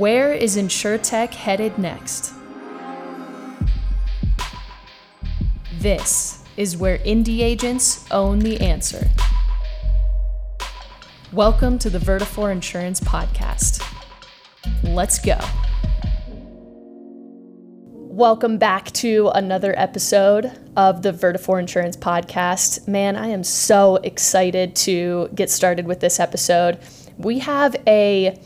Where is InsureTech headed next? This is where indie agents own the answer. Welcome to the Vertafore Insurance Podcast. Let's go. Welcome back to another episode of the Vertafore Insurance Podcast. Man, I am so excited to get started with this episode. We have a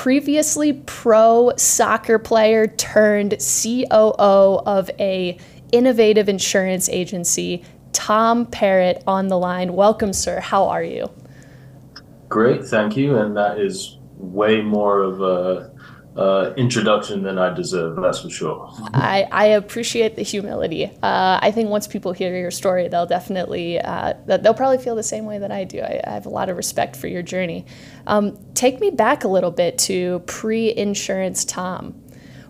previously pro soccer player turned COO of a innovative insurance agency, Tom Parratt, on the line. Welcome, sir. How are you? Great, thank you. And that is way more of a uh, introduction than I deserve, that's for sure. I, I appreciate the humility. Uh, I think once people hear your story, they'll definitely, uh, they'll probably feel the same way that I do. I, I have a lot of respect for your journey. Um, take me back a little bit to pre-insurance Tom.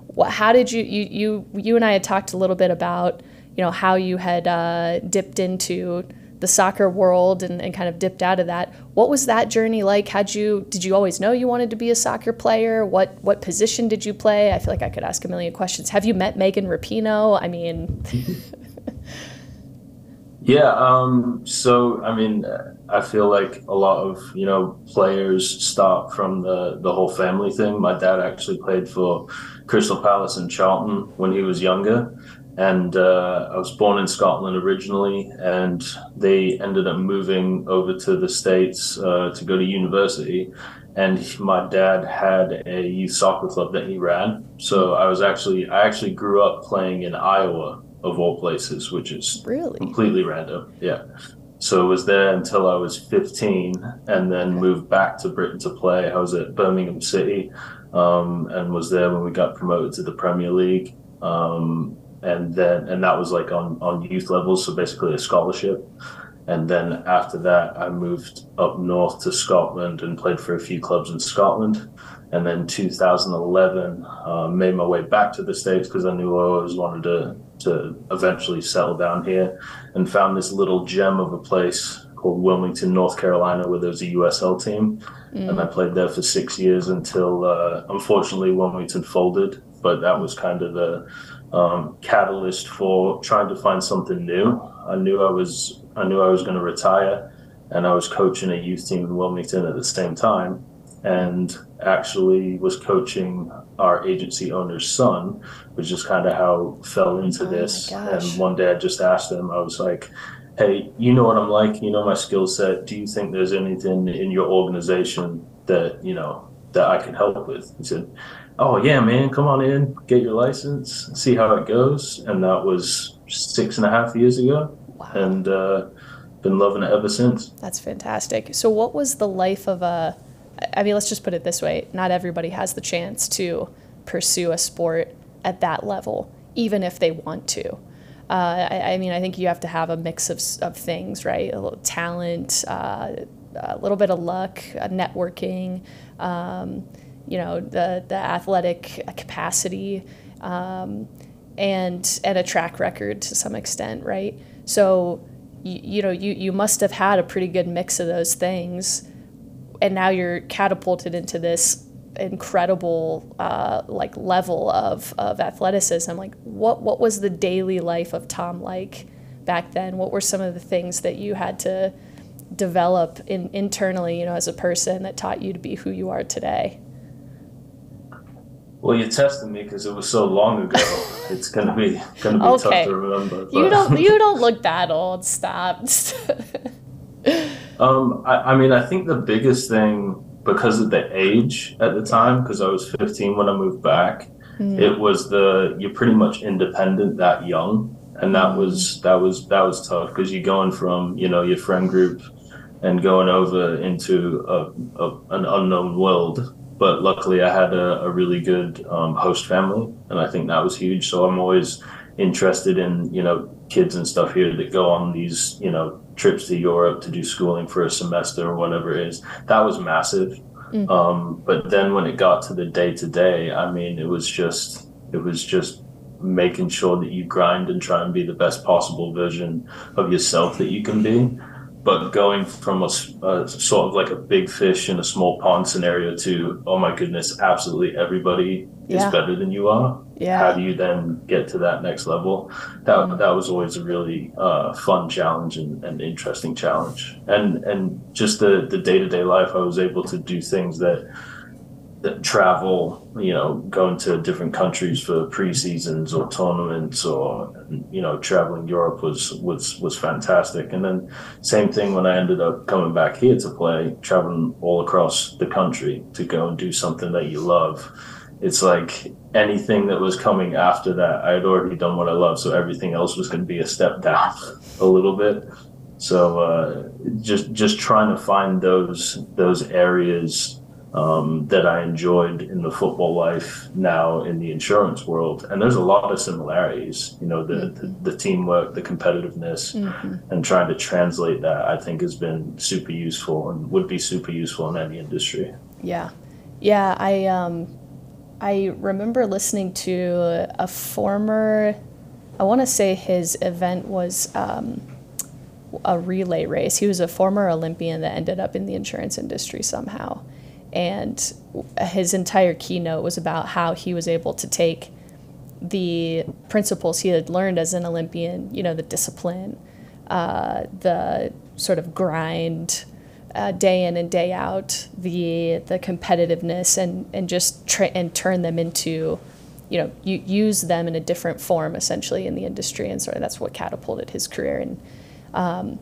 What, how did you, you, you, you and I had talked a little bit about, you know, how you had uh, dipped into the soccer world and, and kind of dipped out of that. What was that journey like? Had you did you always know you wanted to be a soccer player? What what position did you play? I feel like I could ask a million questions. Have you met Megan Rapinoe? I mean Yeah, um, so I mean, I feel like a lot of you know players start from the the whole family thing. My dad actually played for Crystal Palace and Charlton when he was younger, and uh, I was born in Scotland originally, and they ended up moving over to the states uh, to go to university. And my dad had a youth soccer club that he ran, so I was actually I actually grew up playing in Iowa of all places, which is really completely random. Yeah. So I was there until I was 15, and then moved back to Britain to play. I was at Birmingham City, um, and was there when we got promoted to the Premier League. Um, and then and that was like on on youth levels, so basically a scholarship. And then after that, I moved up north to Scotland and played for a few clubs in Scotland. And then 2011, uh, made my way back to the States because I knew I always wanted to, to eventually settle down here and found this little gem of a place called Wilmington, North Carolina, where there was a USL team. Mm. And I played there for six years until, uh, unfortunately, Wilmington folded. But that was kind of the um, catalyst for trying to find something new. I knew I was I knew I was going to retire, and I was coaching a youth team in Wilmington at the same time, and actually was coaching our agency owner's son, which is kind of how I fell into oh this. And one day I just asked him, I was like, "Hey, you know what I'm like. You know my skill set. Do you think there's anything in your organization that you know that I can help with?" He said oh yeah, man, come on in, get your license, see how it goes. And that was six and a half years ago, wow. and uh, been loving it ever since. That's fantastic. So, what was the life of a? I mean, let's just put it this way: not everybody has the chance to pursue a sport at that level, even if they want to. Uh, I, I, mean, I think you have to have a mix of, of things, right? A little talent, uh, a little bit of luck, uh, networking. Um, you know the the athletic capacity um, and and a track record to some extent, right? So you, you know you you must have had a pretty good mix of those things, and now you're catapulted into this incredible uh, like level of, of athleticism. Like what what was the daily life of tom like back then? What were some of the things that you had to develop in, internally you know as a person that taught you to be who you are today well, you're testing me because it was so long ago. it's gonna be gonna be okay. tough to remember. But. You don't you don't look that old. Stop. um, I, I mean, I think the biggest thing because of the age at the time, because I was 15 when I moved back, mm. it was the you're pretty much independent that young, and that was that was that was tough because you're going from you know your friend group and going over into a, a an unknown world but luckily I had a, a really good um, host family, and I think that was huge. So I'm always interested in you know kids and stuff here that go on these you know trips to Europe to do schooling for a semester or whatever it is. That was massive. Mm-hmm. Um, but then when it got to the day to day, I mean, it was just it was just making sure that you grind and try and be the best possible version of yourself that you can be. But going from a, a sort of like a big fish in a small pond scenario to oh my goodness, absolutely everybody Yeah. is better than you are. yeah How do you then get to that next level? That Mm. that was always a really uh, fun challenge and, and interesting challenge. And and just the the day to day life, I was able to do things that that travel, you know, going to different countries for pre-seasons or tournaments or you know, traveling Europe was was was fantastic. And then same thing when I ended up coming back here to play, traveling all across the country to go and do something that you love. It's like anything that was coming after that, I had already done what I love, so everything else was going to be a step down a little bit. So uh, just just trying to find those those areas um, that I enjoyed in the football life now in the insurance world, and there's a lot of similarities. You know, the the, the teamwork, the competitiveness, Mhm. and trying to translate that, I think, has been super useful and would be super useful in any industry. Yeah. Yeah, I um I remember listening to a former I want to say his event was um a relay race. He was a former Olympian that ended up in the insurance industry somehow. And his entire keynote was about how he was able to take the principles he had learned as an Olympian, you know, the discipline, uh, the sort of grind, uh, day in and day out, the the competitiveness, and and just tra- and turn them into, you know, you use them in a different form essentially in the industry, and sort of that's what catapulted his career. And um,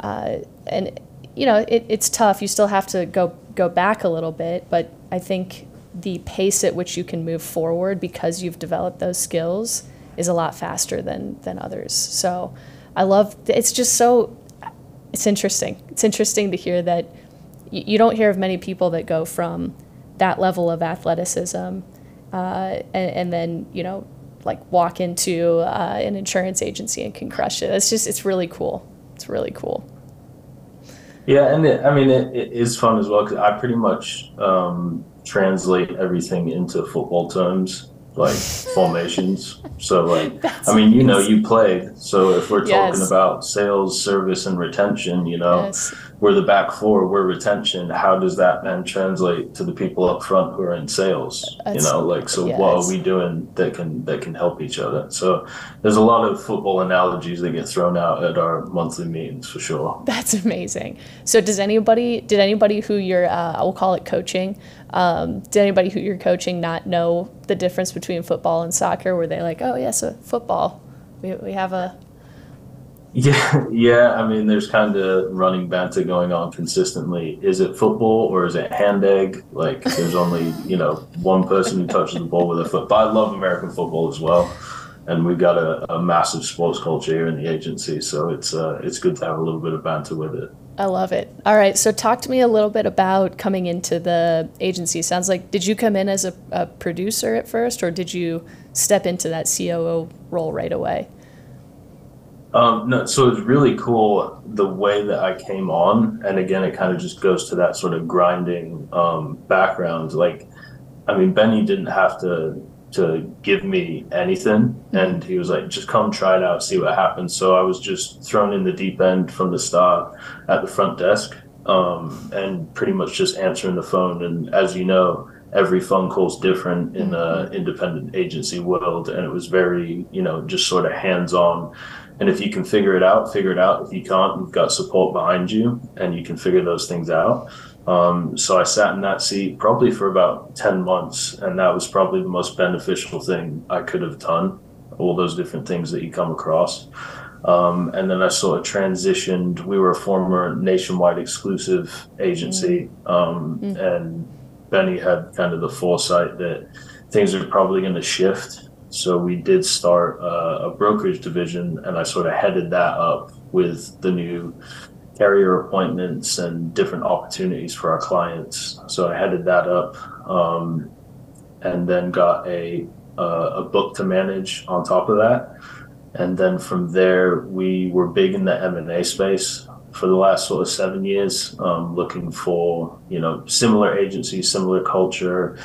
uh, and you know, it, it's tough. You still have to go go back a little bit, but I think the pace at which you can move forward because you've developed those skills is a lot faster than than others. So I love it's just so it's interesting. It's interesting to hear that you, don't hear of many people that go from that level of athleticism uh, and, and then you know like walk into uh, an insurance agency and can crush it. It's just it's really cool. It's really cool. Yeah, and it, I mean, it, it is fun as well because I pretty much um, translate everything into football terms, like formations. So, like, That's I mean, you know, you played. So, if we're talking Yes. about sales, service, and retention, you know, Yes. We're the back four, we're retention. How does that then translate to the people up front who are in sales? you know, like, so yeah, what are we doing that can that can help each other? So, there's a lot of football analogies that get thrown out at our monthly meetings for sure. That's amazing. So does anybody did anybody who you're uh, I will call it coaching? Um, did anybody who you're coaching not know the difference between football and soccer? Were they like, oh yes, a football? We, we have a Yeah, yeah. I mean, there's kind of running banter going on consistently. Is it football or is it hand egg? Like, there's only you know one person who touches the ball with a foot. But I love American football as well, and we've got a, a massive sports culture here in the agency. So it's uh, it's good to have a little bit of banter with it. I love it. All right, so talk to me a little bit about coming into the agency. Sounds like did you come in as a, a producer at first, or did you step into that COO role right away? Um, no, so it's really cool the way that I came on, and again, it kind of just goes to that sort of grinding um, background. Like, I mean, Benny didn't have to to give me anything, and he was like, "Just come try it out, see what happens." So I was just thrown in the deep end from the start at the front desk, um, and pretty much just answering the phone. And as you know, every phone call's different in the independent agency world, and it was very, you know, just sort of hands on. And if you can figure it out, figure it out. If you can't, you've got support behind you, and you can figure those things out. Um, so I sat in that seat probably for about 10 months, and that was probably the most beneficial thing I could have done. All those different things that you come across. Um, and then I sort of transitioned. We were a former nationwide exclusive agency, um, and Benny had kind of the foresight that things are probably going to shift. So we did start uh, a brokerage division, and I sort of headed that up with the new carrier appointments and different opportunities for our clients. So I headed that up, um, and then got a uh, a book to manage on top of that. And then from there, we were big in the M and A space for the last sort of seven years, um, looking for you know similar agencies, similar culture.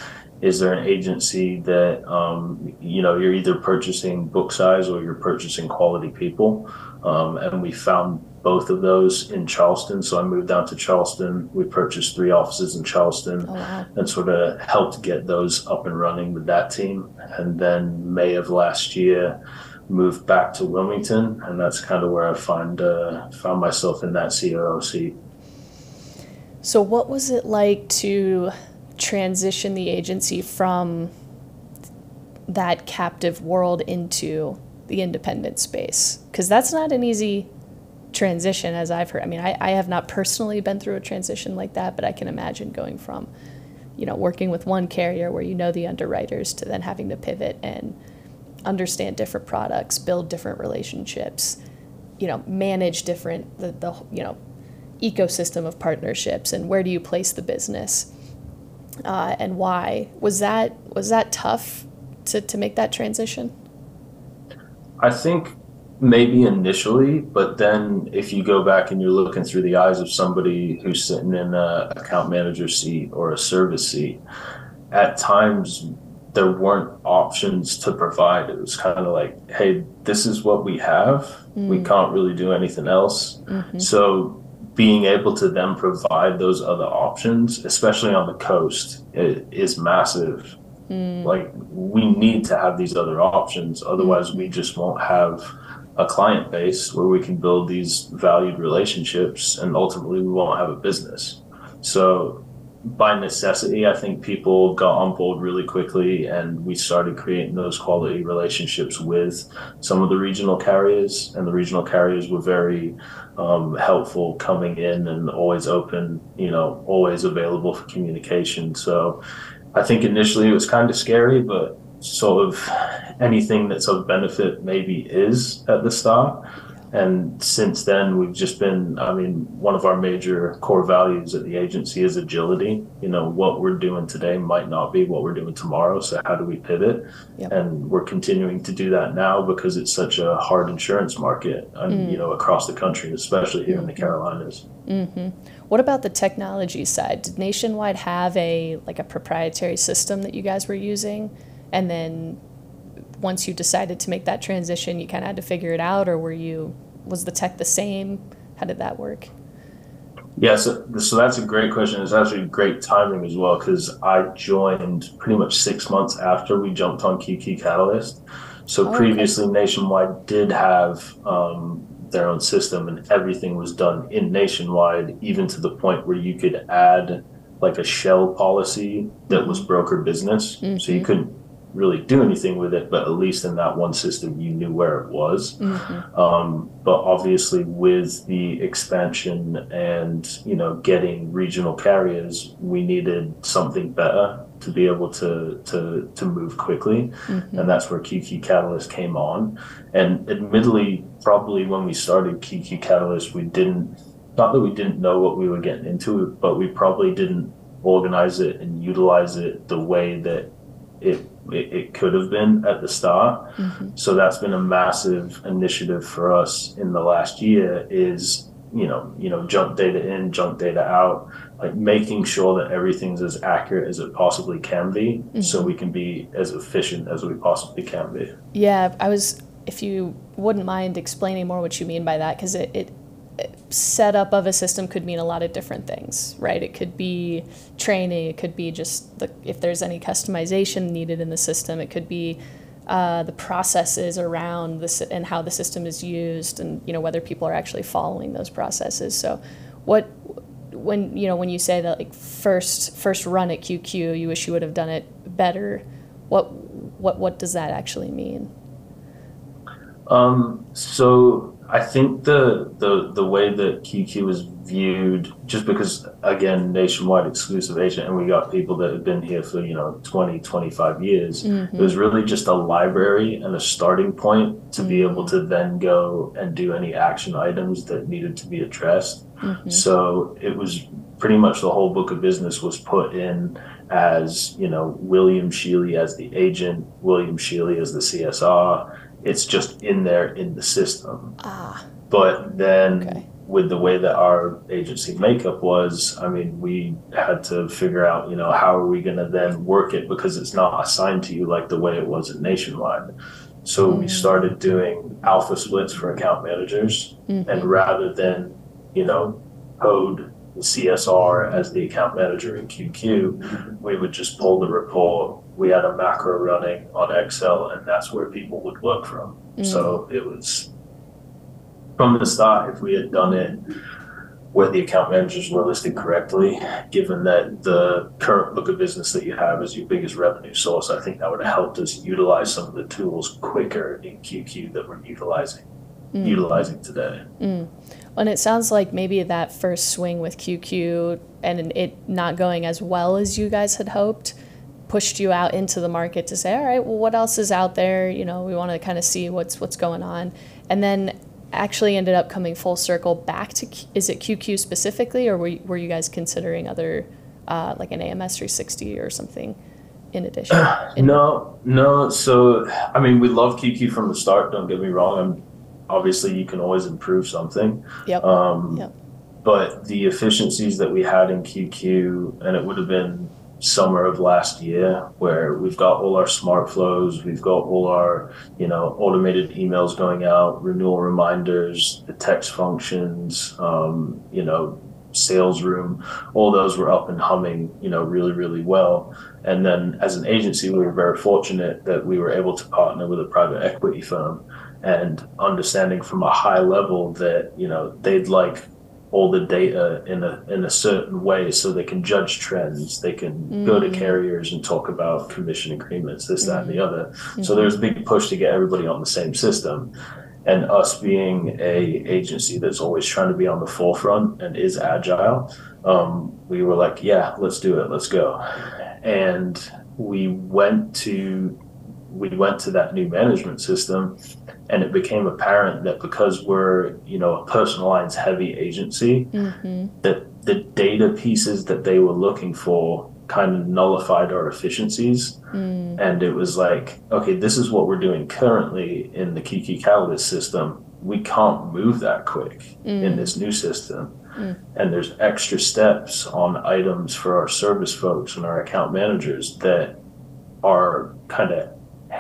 Is there an agency that um, you know you're either purchasing book size or you're purchasing quality people? Um, and we found both of those in Charleston. So I moved down to Charleston. We purchased three offices in Charleston Oh, wow. and sort of helped get those up and running with that team. And then May of last year, moved back to Wilmington, and that's kind of where I find uh, found myself in that COO seat. So, what was it like to transition the agency from that captive world into the independent space? Because that's not an easy transition, as I've heard. I mean, I, I have not personally been through a transition like that, but I can imagine going from, you know, working with one carrier where you know the underwriters to then having to pivot and understand different products, build different relationships, you know, manage different the, the you know ecosystem of partnerships and where do you place the business uh, and why was that was that tough to, to make that transition I think maybe initially, but then if you go back and you're looking through the eyes of somebody who's sitting in a account manager seat or a service seat, at times there weren't options to provide. It was kind of like, hey, this is what we have. We can't really do anything else. Mhm. So being able to then provide those other options, especially on the coast, is massive. Hmm. Like we need to have these other options, otherwise we just won't have a client base where we can build these valued relationships, and ultimately we won't have a business. So by necessity, I think people got on board really quickly, and we started creating those quality relationships with some of the regional carriers, and the regional carriers were very um, helpful coming in and always open, you know, always available for communication. So I think initially it was kind of scary, but sort of anything that's of benefit maybe is at the start. And since then, we've just been, I mean, one of our major core values at the agency is agility. You know, what we're doing today might not be what we're doing tomorrow. So, how do we pivot? Yep. And we're continuing to do that now because it's such a hard insurance market, and, you know, across the country, especially here in the mm-hmm. Carolinas. hmm what about the technology side did nationwide have a like a proprietary system that you guys were using and then once you decided to make that transition you kind of had to figure it out or were you was the tech the same how did that work Yeah, so, so that's a great question. It's actually great timing as well because I joined pretty much six months after we jumped on QQ Catalyst. So Oh, okay. previously, Nationwide did have um, their own system, and everything was done in Nationwide, even to the point where you could add like a shell policy that was broker business. So you Mhm. couldn't really do anything with it, but at least in that one system, you knew where it was. mm-hmm. Um, but obviously, with the expansion and you know getting regional carriers, we needed something better to be able to to to move quickly, Mm-hmm. and that's where QQ Catalyst came on. And admittedly, probably when we started QQ Catalyst, we didn't not that we didn't know what we were getting into, but we probably didn't organize it and utilize it the way that it it, it could have been at the start. Mm-hmm. So that's been a massive initiative for us in the last year is, you know, you know, junk data in, junk data out, like making sure that everything's as accurate as it possibly can be so we can be as efficient as we possibly can be. Yeah, I was. If you wouldn't mind explaining more what you mean by that, because it, it setup of a system could mean a lot of different things, right? It could be training. It could be just the, if there's any customization needed in the system. It could be uh, the processes around this and how the system is used, and you know whether people are actually following those processes. So, what when you know when you say that like first first run at QQ, you wish you would have done it better. What what what does that actually mean? Um, so I think the the the way that QQ was viewed, just because again, nationwide exclusive agent, and we got people that had been here for you know 20, 25 years. Mm-hmm. It was really just a library and a starting point to be mm-hmm. able to then go and do any action items that needed to be addressed. Mm-hmm. So it was pretty much the whole book of business was put in as you know William Shealy as the agent, William Shealy as the CSR. It's just in there in the system. Ah, But then Okay. with the way that our agency makeup was, I mean, we had to figure out, you know, how are we going to then work it because it's not assigned to you like the way it was at Nationwide. So we Mm. started doing alpha splits for account managers. Mhm. And rather than, you know, code the CSR as the account manager in QQ, we would just pull the report. We had a macro running on Excel, and that's where people would work from. Mm. So it was from the start, if we had done it where the account managers were listed correctly, given that the current book of business that you have is your biggest revenue source, I think that would have helped us utilize some of the tools quicker in QQ that we're utilizing Mm. utilizing today. Mm. And it sounds like maybe that first swing with QQ and it not going as well as you guys had hoped pushed you out into the market to say, all right, well, what else is out there? You know, we want to kind of see what's what's going on, and then actually ended up coming full circle back to is it QQ specifically, or were you, were you guys considering other uh, like an AMS 360 or something in addition? In- No, no. So, I mean, we love QQ from the start. Don't get me wrong. I'm, obviously, you can always improve something. Yep. Um, Yep. But the efficiencies that we had in QQ, and it would have been summer of last year, where we've got all our smart flows, we've got all our, you know, automated emails going out, renewal reminders, the text functions, um, you know, sales room, all those were up and humming, you know, really, really well. And then as an agency, we were very fortunate that we were able to partner with a private equity firm and understanding from a high level that, you know, they'd like all the data in a in a certain way so they can judge trends. They can go to Mm. carriers and talk about commission agreements, this, that, and the other. So Mhm. there's a big push to get everybody on the same system. And us being a agency that's always trying to be on the forefront and is agile, um, we were like, yeah, let's do it, let's go. And we went to we went to that new management system and it became apparent that because we're, you know, a personal lines heavy agency, Mhm. that the data pieces that they were looking for kind of nullified our efficiencies Mm. and it was like, okay, this is what we're doing currently in the QQ Catalyst system. We can't move that quick in Mm. this new system. Mm. And there's extra steps on items for our service folks and our account managers that are kind of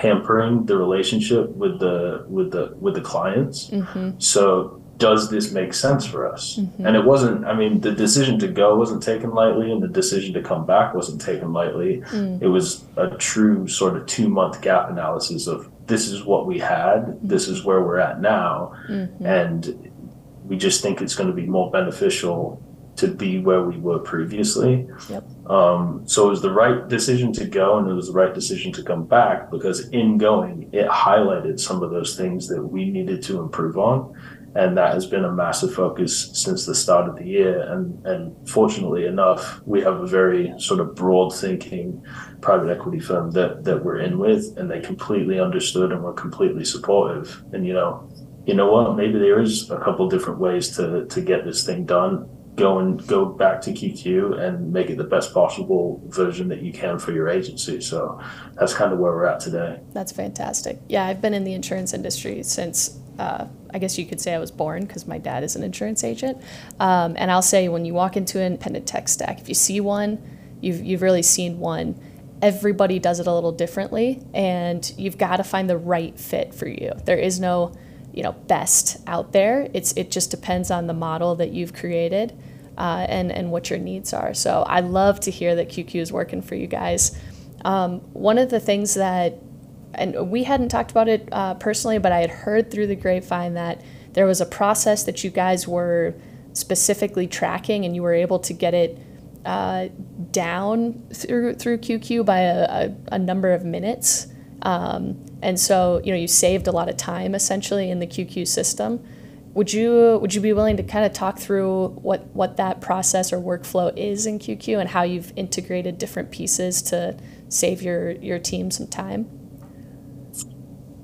hampering the relationship with the with the with the clients. Mhm. So does this make sense for us? Mhm. And it wasn't, I mean, the decision to go wasn't taken lightly and the decision to come back wasn't taken lightly Mm. it was a true sort of two month gap analysis of this is what we had, this is where we're at now, Mhm. and we just think it's going to be more beneficial to be where we were previously. Yep. Um, so it was the right decision to go, and it was the right decision to come back because in going, it highlighted some of those things that we needed to improve on. And that has been a massive focus since the start of the year. And, and fortunately enough, we have a very sort of broad thinking private equity firm that, that we're in with, and they completely understood and were completely supportive. And, you know, you know what? Maybe there is a couple different ways to, to get this thing done. Go and go back to QQ and make it the best possible version that you can for your agency. So that's kind of where we're at today. That's fantastic. Yeah, I've been in the insurance industry since uh, I guess you could say I was born because my dad is an insurance agent. Um, and I'll say when you walk into an independent tech stack, if you see one, you've you've really seen one. Everybody does it a little differently, and you've got to find the right fit for you. There is no, you know, best out there. It's it just depends on the model that you've created. Uh, and, and what your needs are. So I love to hear that QQ is working for you guys. Um, one of the things that and we hadn't talked about it uh, personally, but I had heard through the grapevine that there was a process that you guys were specifically tracking, and you were able to get it uh, down through through QQ by a, a, a number of minutes. Um, and so, you know, you saved a lot of time essentially in the QQ system. Would you would you be willing to kind of talk through what what that process or workflow is in QQ and how you've integrated different pieces to save your your team some time?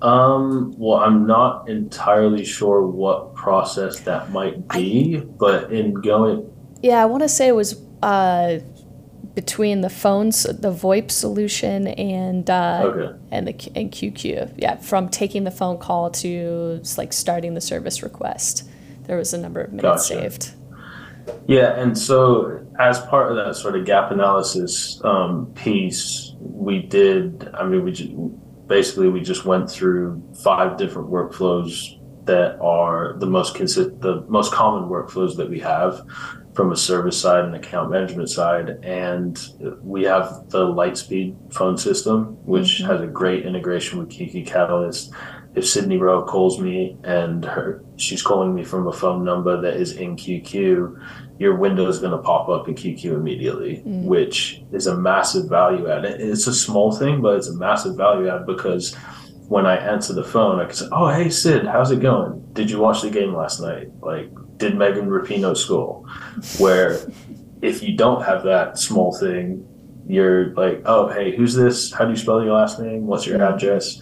Um, well, I'm not entirely sure what process that might be, but in going, Yeah, I want to say it was uh, between the phones, the VoIP solution, and uh, okay, and the and QQ. Yeah, from taking the phone call to like starting the service request, there was a number of minutes Gotcha. saved. yeah, and so as part of that sort of gap analysis um, piece, we did. I mean, we just, basically we just went through five different workflows that are the most consist the most common workflows that we have from a service side and account management side and we have the lightspeed phone system which Mhm. has a great integration with QQ Catalyst if sydney rowe calls me and her she's calling me from a phone number that is in qq your window is going to pop up in qq immediately Mm. which is a massive value add it's a small thing but it's a massive value add because when I answer the phone, I can say, "Oh, hey Sid, how's it going? Did you watch the game last night? Like, did Megan Rapinoe school, Where if you don't have that small thing, you're like, "Oh, hey, who's this? How do you spell your last name? What's your address?"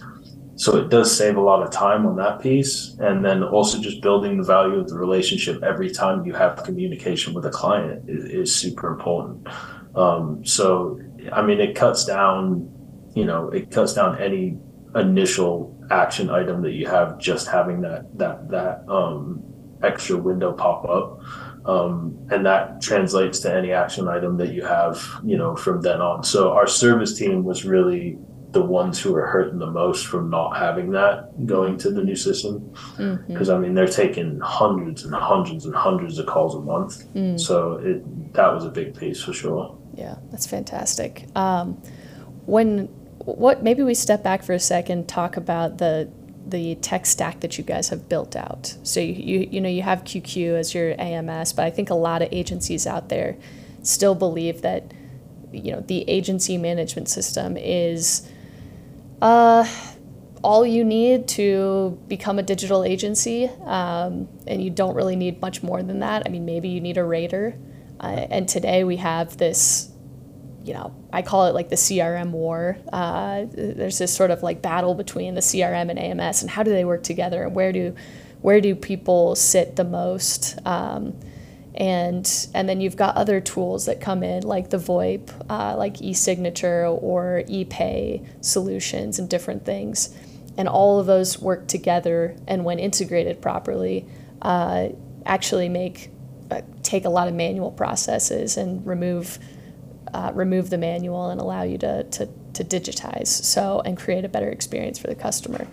So it does save a lot of time on that piece, and then also just building the value of the relationship every time you have communication with a client is, is super important. Um, so, I mean, it cuts down, you know, it cuts down any initial action item that you have just having that that that um, extra window pop up um, and that translates to any action item that you have you know from then on so our service team was really the ones who are hurting the most from not having that going to the new system Mhm. because i mean they're taking hundreds and hundreds and hundreds of calls a month Mm. so it that was a big piece for sure Yeah, that's fantastic. Um, when what maybe we step back for a second, talk about the the tech stack that you guys have built out. So you you, you know you have QQ as your AMS, but I think a lot of agencies out there still believe that you know the agency management system is uh, all you need to become a digital agency, um, and you don't really need much more than that. I mean, maybe you need a rater. Uh, and today we have this, you know, I call it like the CRM war. Uh, there's this sort of like battle between the CRM and AMS, and how do they work together, and where do, where do people sit the most? Um, and and then you've got other tools that come in like the VoIP, uh, like e-signature or e-pay solutions and different things, and all of those work together and when integrated properly, uh, actually make uh, take a lot of manual processes and remove uh, remove the manual and allow you to, to to digitize so and create a better experience for the customer.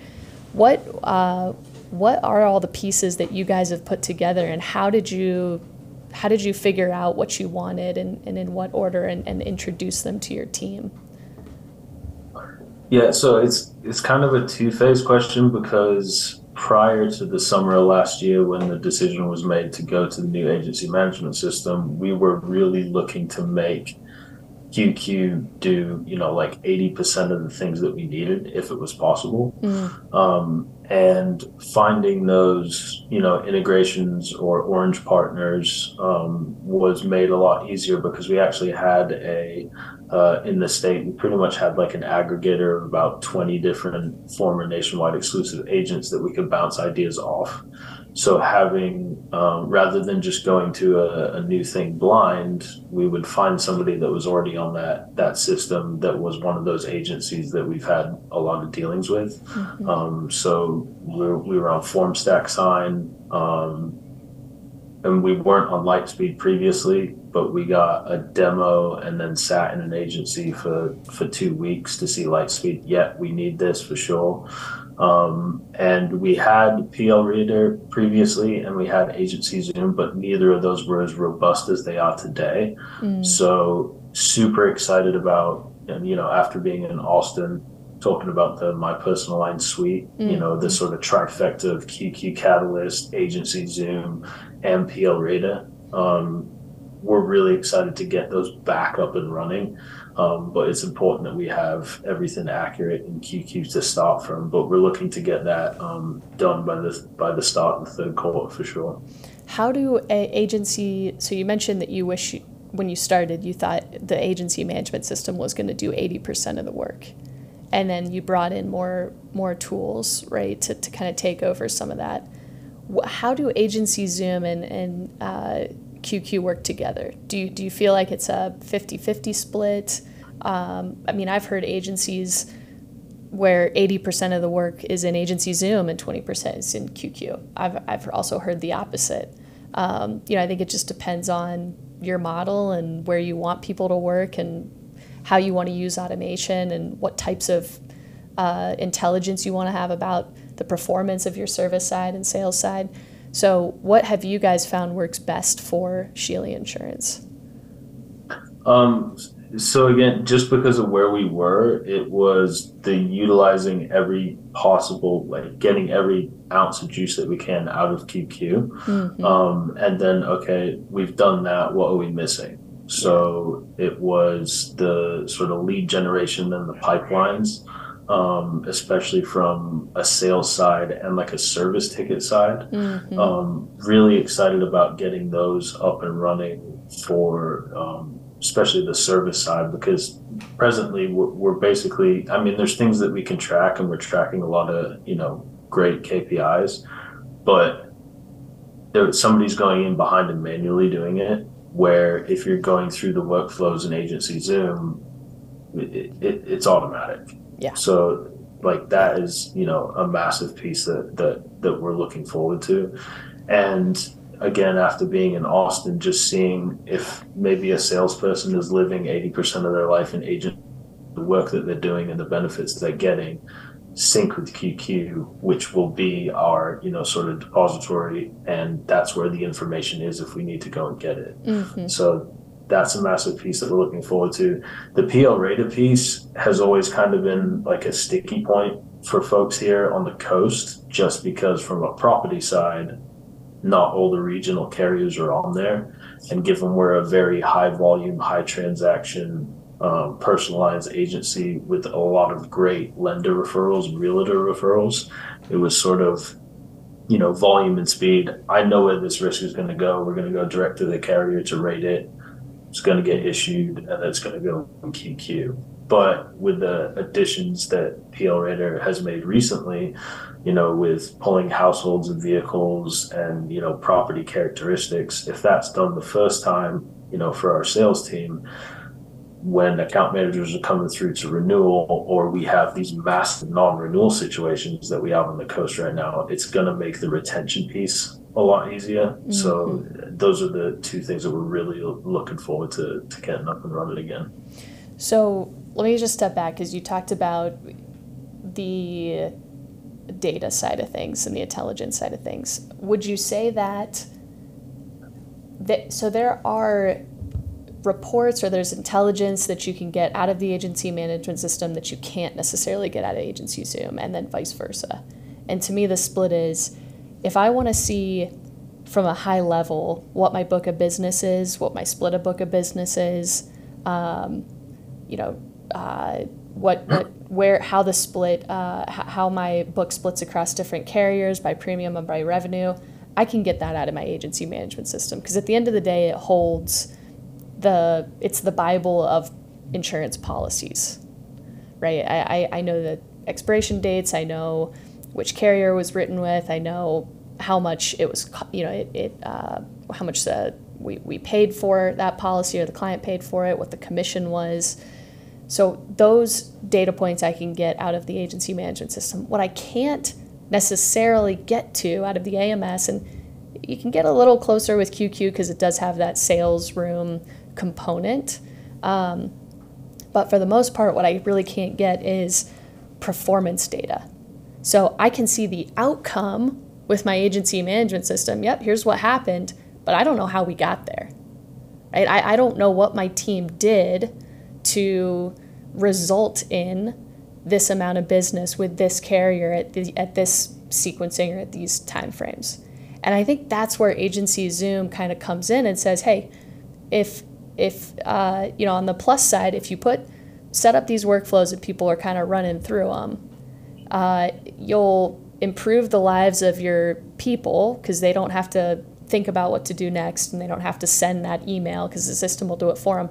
What uh, what are all the pieces that you guys have put together and how did you how did you figure out what you wanted and, and in what order and, and introduce them to your team? Yeah, so it's it's kind of a two-phase question because prior to the summer of last year when the decision was made to go to the new agency management system, we were really looking to make QQ do, you know, like 80% of the things that we needed if it was possible. Mm, Um, and finding those, you know, integrations or orange partners um, was made a lot easier because we actually had a uh, in the state, we pretty much had like an aggregator of about 20 different former nationwide exclusive agents that we could bounce ideas off. So having, um, rather than just going to a, a new thing blind, we would find somebody that was already on that that system that was one of those agencies that we've had a lot of dealings with. mhm. Um, so we were, we were on FormStack Sign, um, and we weren't on Lightspeed previously, but we got a demo and then sat in an agency for for two weeks to see Lightspeed. Yeah, we need this for sure. Um, and we had PL Rater previously, and we had Agency Zoom, but neither of those were as robust as they are today. Mm, So super excited about, and you know, after being in Austin, talking about the my personal line suite, you know, the sort of trifecta of QQ Catalyst, Agency Zoom, and PL Rater. Um, we're really excited to get those back up and running. Um, but it's important that we have everything accurate in QQ to start from. But we're looking to get that um, done by the by the start of the third quarter for sure. How do a agency? So you mentioned that you wish you, when you started you thought the agency management system was going to do eighty percent of the work, and then you brought in more more tools, right, to, to kind of take over some of that. How do agency Zoom and and uh, QQ work together? Do you do you feel like it's a 50-50 split? Um, I mean, I've heard agencies where 80% of the work is in agency Zoom and 20% is in QQ. I've, I've also heard the opposite. Um, you know, I think it just depends on your model and where you want people to work and how you want to use automation and what types of uh, intelligence you want to have about the performance of your service side and sales side. So, what have you guys found works best for Shealy Insurance? Um, so again, just because of where we were, it was the utilizing every possible, like getting every ounce of juice that we can out of QQ. Mm-hmm. Um, and then, okay, we've done that. What are we missing? So it was the sort of lead generation and the pipelines, um, especially from a sales side and like a service ticket side. Mm-hmm. Um, really excited about getting those up and running for um, especially the service side because presently we're, we're, basically i mean there's things that we can track and we're tracking a lot of you know great kpis but there somebody's going in behind and manually doing it where if you're going through the workflows in agency zoom it, it, it's automatic yeah so like that is you know a massive piece that that that we're looking forward to and again after being in Austin, just seeing if maybe a salesperson is living 80% of their life in agent, the work that they're doing and the benefits they're getting sync with QQ, which will be our, you know, sort of depository. And that's where the information is if we need to go and get it. Mm-hmm. So that's a massive piece that we're looking forward to. The PL rated piece has always kind of been like a sticky point for folks here on the coast, just because from a property side, not all the regional carriers are on there. And given we're a very high volume, high transaction, um, personalized agency with a lot of great lender referrals, realtor referrals, it was sort of, you know, volume and speed. I know where this risk is going to go. We're going to go direct to the carrier to rate it. It's going to get issued, and it's going to go in QQ. But with the additions that PL has made recently, you know, with pulling households and vehicles and, you know, property characteristics, if that's done the first time, you know, for our sales team, when account managers are coming through to renewal or we have these massive non-renewal situations that we have on the coast right now, it's going to make the retention piece a lot easier. Mm-hmm. So those are the two things that we're really looking forward to, to getting up and running again. So let me just step back because you talked about the data side of things and the intelligence side of things. Would you say that, that so there are reports or there's intelligence that you can get out of the agency management system that you can't necessarily get out of agency Zoom and then vice versa. And to me the split is if I want to see from a high level what my book of business is, what my split of book of business is, um, you know, uh, what, what where how the split uh, how my book splits across different carriers by premium and by revenue i can get that out of my agency management system. Because at the end of the day it holds the it's the bible of insurance policies right? I, I, I know the expiration dates i know which carrier was written with i know how much it was you know it, it uh, how much the, we, we paid for that policy or the client paid for it what the commission was so those data points I can get out of the agency management system. What I can't necessarily get to out of the AMS, and you can get a little closer with QQ because it does have that sales room component. Um, but for the most part, what I really can't get is performance data. So I can see the outcome with my agency management system. Yep, here's what happened, but I don't know how we got there. Right? I, I don't know what my team did to result in this amount of business with this carrier at, the, at this sequencing or at these time frames. And I think that's where agency Zoom kind of comes in and says, hey, if if uh, you know on the plus side, if you put set up these workflows and people are kind of running through them, uh, you'll improve the lives of your people because they don't have to think about what to do next and they don't have to send that email because the system will do it for them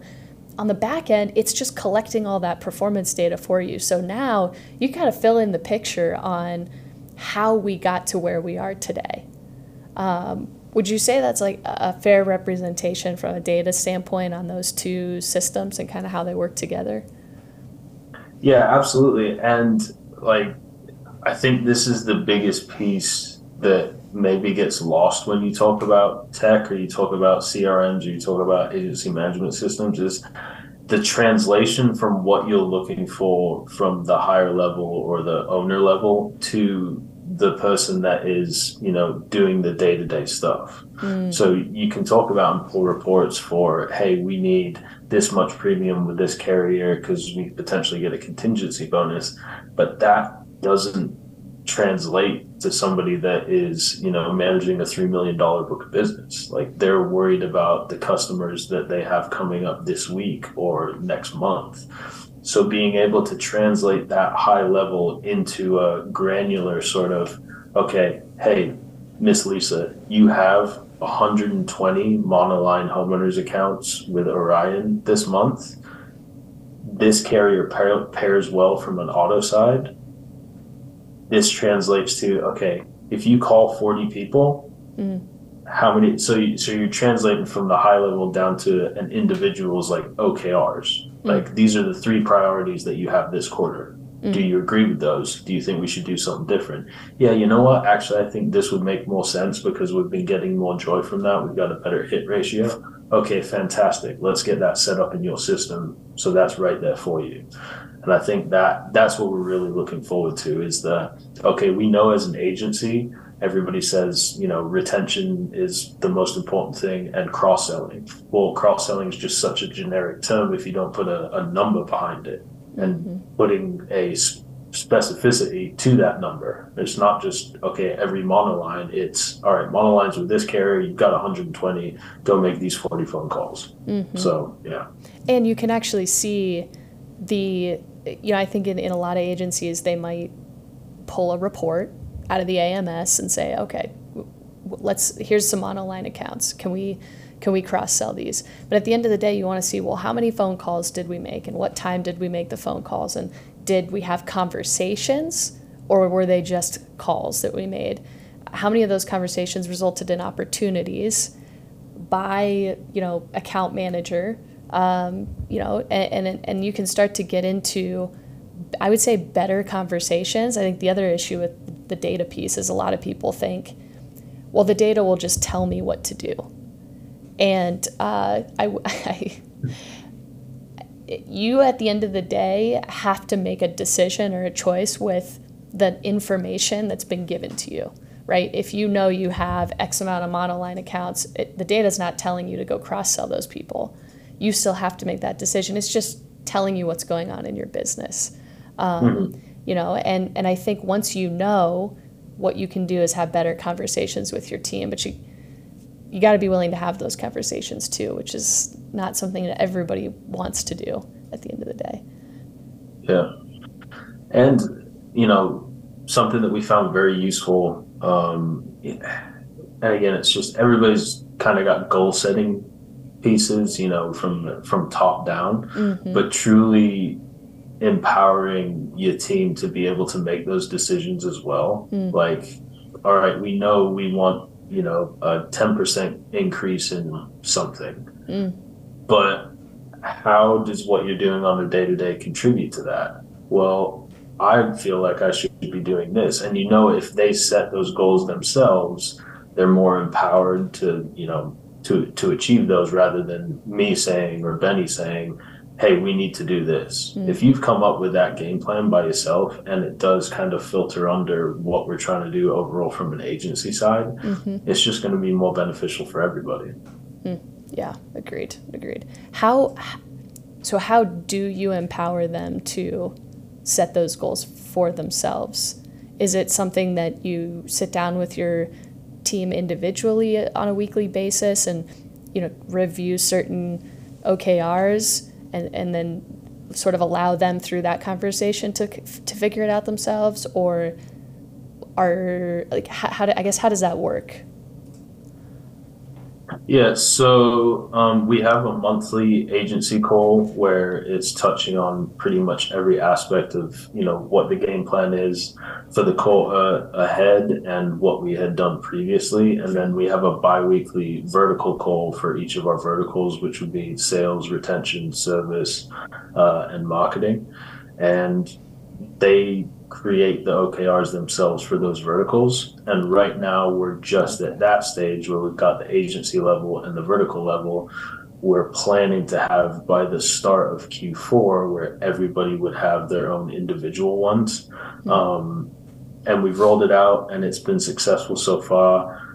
on the back end, it's just collecting all that performance data for you. So now you kind of fill in the picture on how we got to where we are today. Um, would you say that's like a fair representation from a data standpoint on those two systems and kind of how they work together? Yeah, absolutely. And like, I think this is the biggest piece that maybe gets lost when you talk about tech or you talk about CRMs or you talk about agency management systems is the translation from what you're looking for from the higher level or the owner level to the person that is you know doing the day-to-day stuff mm. so you can talk about and pull reports for hey we need this much premium with this carrier because we potentially get a contingency bonus but that doesn't translate to somebody that is you know managing a three million dollar book of business. Like they're worried about the customers that they have coming up this week or next month. So being able to translate that high level into a granular sort of okay hey miss lisa you have 120 monoline homeowners accounts with orion this month. This carrier pairs well from an auto side this translates to okay, if you call 40 people, mm. how many? So, you, so you're translating from the high level down to an individual's like OKRs. Mm. Like these are the three priorities that you have this quarter. Mm. Do you agree with those? Do you think we should do something different? Yeah, you know what? Actually, I think this would make more sense because we've been getting more joy from that. We've got a better hit ratio. Okay, fantastic. Let's get that set up in your system. So that's right there for you. And I think that that's what we're really looking forward to is that, okay, we know as an agency, everybody says, you know, retention is the most important thing and cross selling. Well, cross selling is just such a generic term if you don't put a, a number behind it and mm-hmm. putting a specificity to that number. It's not just, okay, every monoline, it's all right, monolines with this carrier, you've got 120, go make these 40 phone calls. Mm-hmm. So, yeah. And you can actually see the you know, I think in, in a lot of agencies, they might pull a report out of the AMS and say, okay, let's here's some monoline accounts. Can we can we cross sell these? But at the end of the day, you want to see well, how many phone calls did we make, and what time did we make the phone calls, and did we have conversations, or were they just calls that we made? How many of those conversations resulted in opportunities by you know account manager um, you know, and, and and you can start to get into, I would say, better conversations. I think the other issue with the data piece is a lot of people think, well, the data will just tell me what to do, and uh, I, I you at the end of the day have to make a decision or a choice with the information that's been given to you right? If you know you have x amount of monoline accounts it, the data is not telling you to go cross sell those people you still have to make that decision. It's just telling you what's going on in your business. Um, mm-hmm. You know, and, and I think once you know, what you can do is have better conversations with your team, but you you got to be willing to have those conversations too, which is not something that everybody wants to do at the end of the day. Yeah, and you know something that we found very useful. Um, and again, it's just everybody's kind of got goal setting pieces, you know, from from top down, mm-hmm. but truly empowering your team to be able to make those decisions as well. Mm. Like, all right, we know we want, you know, a 10% increase in something. Mm. But how does what you're doing on a day to day contribute to that? Well, I feel like I should be doing this. And you know, if they set those goals themselves, they're more empowered to, you know, to to achieve those rather than me saying or Benny saying, "Hey, we need to do this." Mm-hmm. If you've come up with that game plan by yourself and it does kind of filter under what we're trying to do overall from an agency side, mm-hmm. it's just going to be more beneficial for everybody. Mm. Yeah, agreed. Agreed. How so how do you empower them to set those goals for themselves? Is it something that you sit down with your team individually on a weekly basis and you know review certain OKRs and, and then sort of allow them through that conversation to to figure it out themselves or are like how, how do, I guess how does that work? Yeah, so um, we have a monthly agency call where it's touching on pretty much every aspect of you know what the game plan is for the quarter ahead and what we had done previously, and then we have a biweekly vertical call for each of our verticals, which would be sales, retention, service, uh, and marketing, and they create the OKRs themselves for those verticals. And right now, we're just at that stage where we've got the agency level and the vertical level we're planning to have by the start of Q4 where everybody would have their own individual ones. Um, and we've rolled it out and it's been successful so far.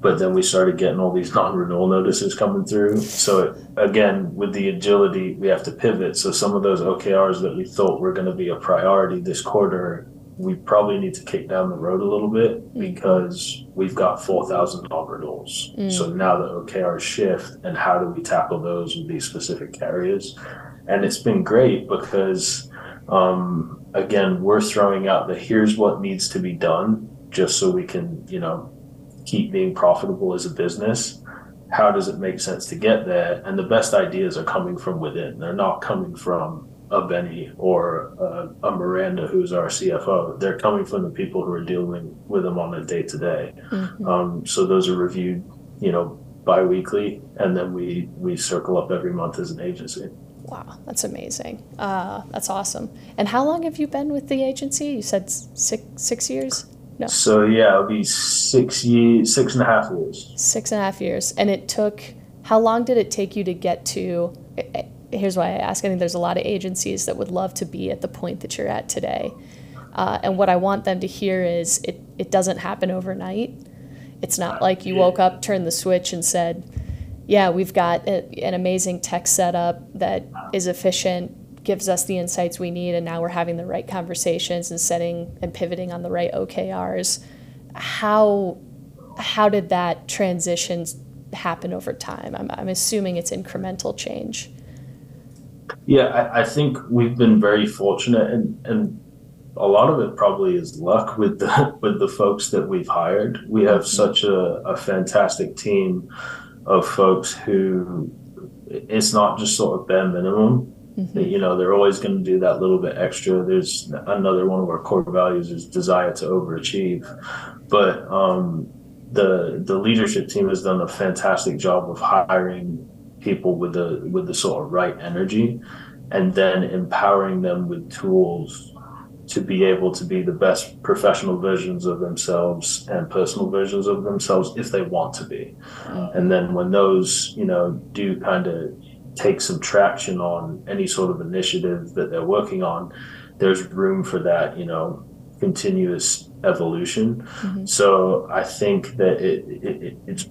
But then we started getting all these non renewal notices coming through. So, again, with the agility, we have to pivot. So, some of those OKRs that we thought were going to be a priority this quarter, we probably need to kick down the road a little bit because we've got 4,000 non renewals. So, now the OKRs shift, and how do we tackle those with these specific carriers? And it's been great because um, again, we're throwing out the here's what needs to be done just so we can, you know, keep being profitable as a business. How does it make sense to get there? And the best ideas are coming from within. They're not coming from a Benny or a, a Miranda, who's our CFO. They're coming from the people who are dealing with them on a day to day. Um, So those are reviewed, you know, bi-weekly, and then we we circle up every month as an agency. Wow, that's amazing. Uh, that's awesome. And how long have you been with the agency? You said six six years? No, So yeah, it'll be six years, six and a half years. six and a half years. And it took. How long did it take you to get to? Here's why I ask. I think there's a lot of agencies that would love to be at the point that you're at today. Uh, and what I want them to hear is it, it doesn't happen overnight. It's not like you woke up, turned the switch, and said, Yeah, we've got a, an amazing tech setup that is efficient, gives us the insights we need, and now we're having the right conversations and setting and pivoting on the right OKRs. How, how did that transition happen over time? I'm, I'm assuming it's incremental change. Yeah, I, I think we've been very fortunate, and and a lot of it probably is luck with the with the folks that we've hired. We have mm-hmm. such a, a fantastic team of folks who it's not just sort of bare minimum. You know, they're always going to do that little bit extra. There's another one of our core values is desire to overachieve, but um, the the leadership team has done a fantastic job of hiring people with the with the sort of right energy and then empowering them with tools to be able to be the best professional versions of themselves and personal versions of themselves if they want to be. And then when those you know do kind of take some traction on any sort of initiative that they're working on there's room for that you know continuous evolution mm-hmm. so i think that it, it, it it's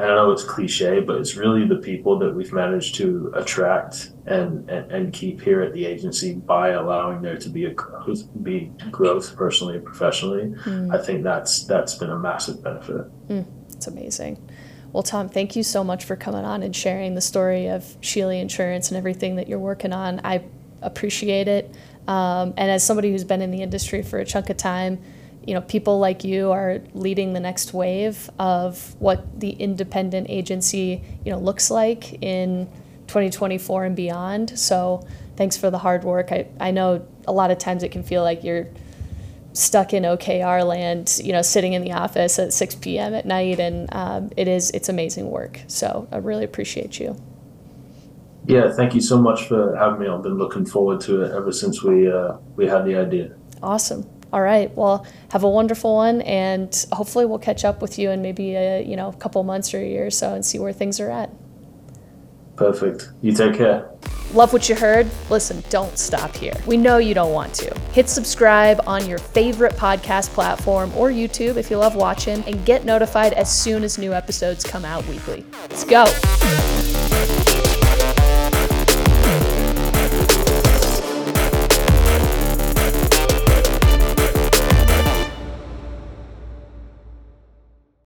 I don't know it's cliche, but it's really the people that we've managed to attract and, and, and keep here at the agency by allowing there to be a growth, be growth personally and professionally. Mm. I think that's that's been a massive benefit. Mm, it's amazing. Well, Tom, thank you so much for coming on and sharing the story of Shealy Insurance and everything that you're working on. I appreciate it. Um, and as somebody who's been in the industry for a chunk of time, you know, people like you are leading the next wave of what the independent agency, you know, looks like in 2024 and beyond. So thanks for the hard work. I, I know a lot of times it can feel like you're stuck in OKR land, you know, sitting in the office at 6 p.m. at night, and um, it is it's amazing work. So I really appreciate you. Yeah, thank you so much for having me. I've been looking forward to it ever since we uh, we had the idea. Awesome. All right. Well, have a wonderful one, and hopefully we'll catch up with you in maybe a you know a couple months or a year or so and see where things are at. Perfect. You take care. Love what you heard? Listen, don't stop here. We know you don't want to. Hit subscribe on your favorite podcast platform or YouTube if you love watching, and get notified as soon as new episodes come out weekly. Let's go.